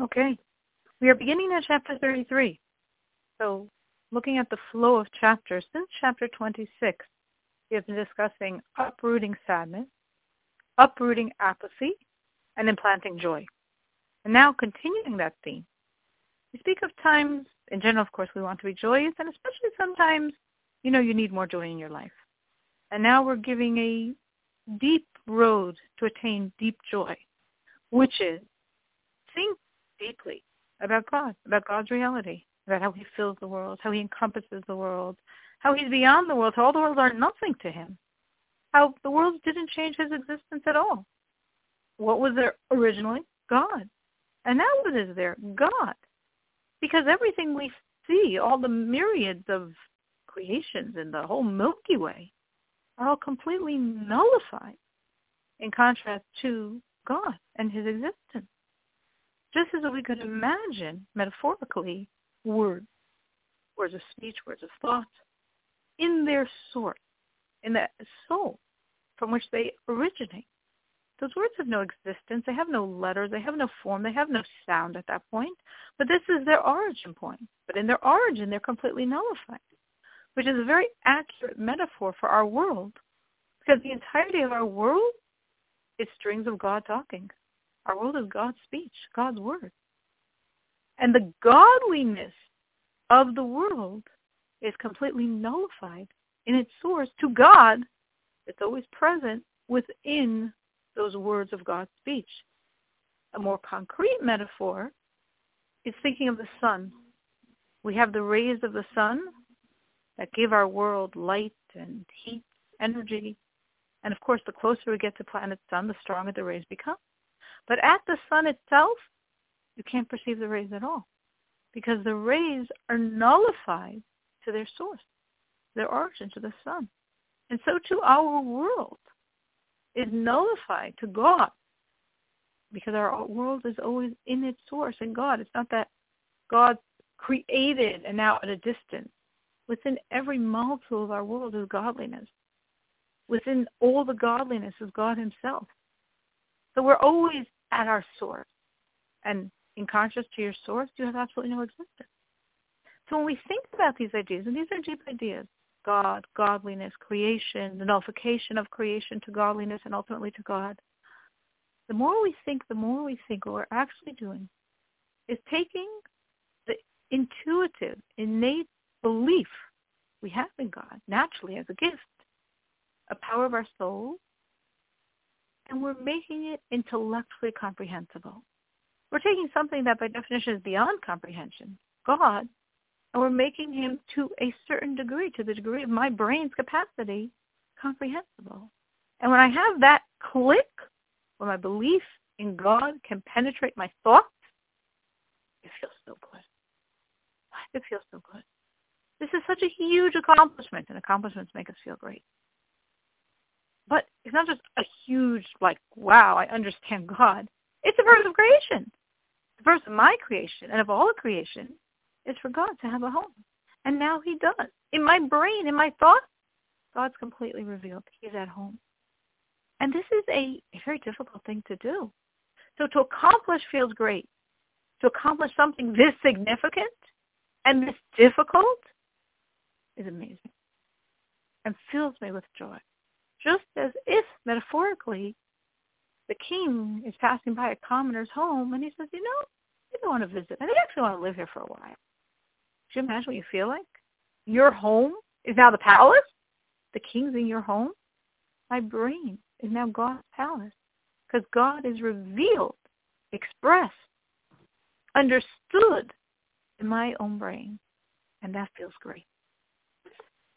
Okay. We are beginning at chapter 33. So looking at the flow of chapters, since chapter 26, we have been discussing uprooting sadness, uprooting apathy, and implanting joy. And now continuing that theme, we speak of times, in general, of course, we want to be joyous, and especially sometimes, you know, you need more joy in your life. And now we're giving a deep road to attain deep joy, which is think deeply about God, about God's reality, about how he fills the world, how he encompasses the world, how he's beyond the world, how all the worlds are nothing to him, how the world didn't change his existence at all. What was there originally? God. And now what is there? God. Because everything we see, all the myriads of creations in the whole Milky Way, are all completely nullified in contrast to God and his existence. Just as we could imagine, metaphorically, words, words of speech, words of thought, in their source, in the soul from which they originate. Those words have no existence. They have no letters. They have no form. They have no sound at that point. But this is their origin point. But in their origin, they're completely nullified, which is a very accurate metaphor for our world because the entirety of our world is strings of God talking. Our world is God's speech, God's word. And the godliness of the world is completely nullified in its source to God. It's always present within those words of God's speech. A more concrete metaphor is thinking of the sun. We have the rays of the sun that give our world light and heat, energy. And of course, the closer we get to planet sun, the stronger the rays become. But at the sun itself, you can't perceive the rays at all because the rays are nullified to their source, their origin to the sun. And so too our world is nullified to God because our world is always in its source in God. It's not that God created and now at a distance. Within every molecule of our world is godliness. Within all the godliness is God himself. So we're always at our source. And in contrast to your source, you have absolutely no existence. So when we think about these ideas, and these are deep ideas, God, godliness, creation, the nullification of creation to godliness and ultimately to God, the more we think, the more we think what we're actually doing is taking the intuitive, innate belief we have in God naturally as a gift, a power of our soul, and we're making it intellectually comprehensible. We're taking something that by definition is beyond comprehension, God, and we're making him to a certain degree, to the degree of my brain's capacity, comprehensible. And when I have that click, where my belief in God can penetrate my thoughts, it feels so good. It feels so good. This is such a huge accomplishment, and accomplishments make us feel great. Not just a huge, like, wow, I understand God. It's the verse of creation. The verse of my creation and of all of creation is for God to have a home. And now he does. In my brain, in my thoughts, God's completely revealed. He's at home. And this is a, a very difficult thing to do. So to accomplish feels great. To accomplish something this significant and this difficult is amazing and fills me with joy just as if, metaphorically, the king is passing by a commoner's home and he says, you know, I don't want to visit. I actually want to live here for a while. Can you imagine what you feel like? Your home is now the palace. The king's in your home. My brain is now God's palace because God is revealed, expressed, understood in my own brain. And that feels great.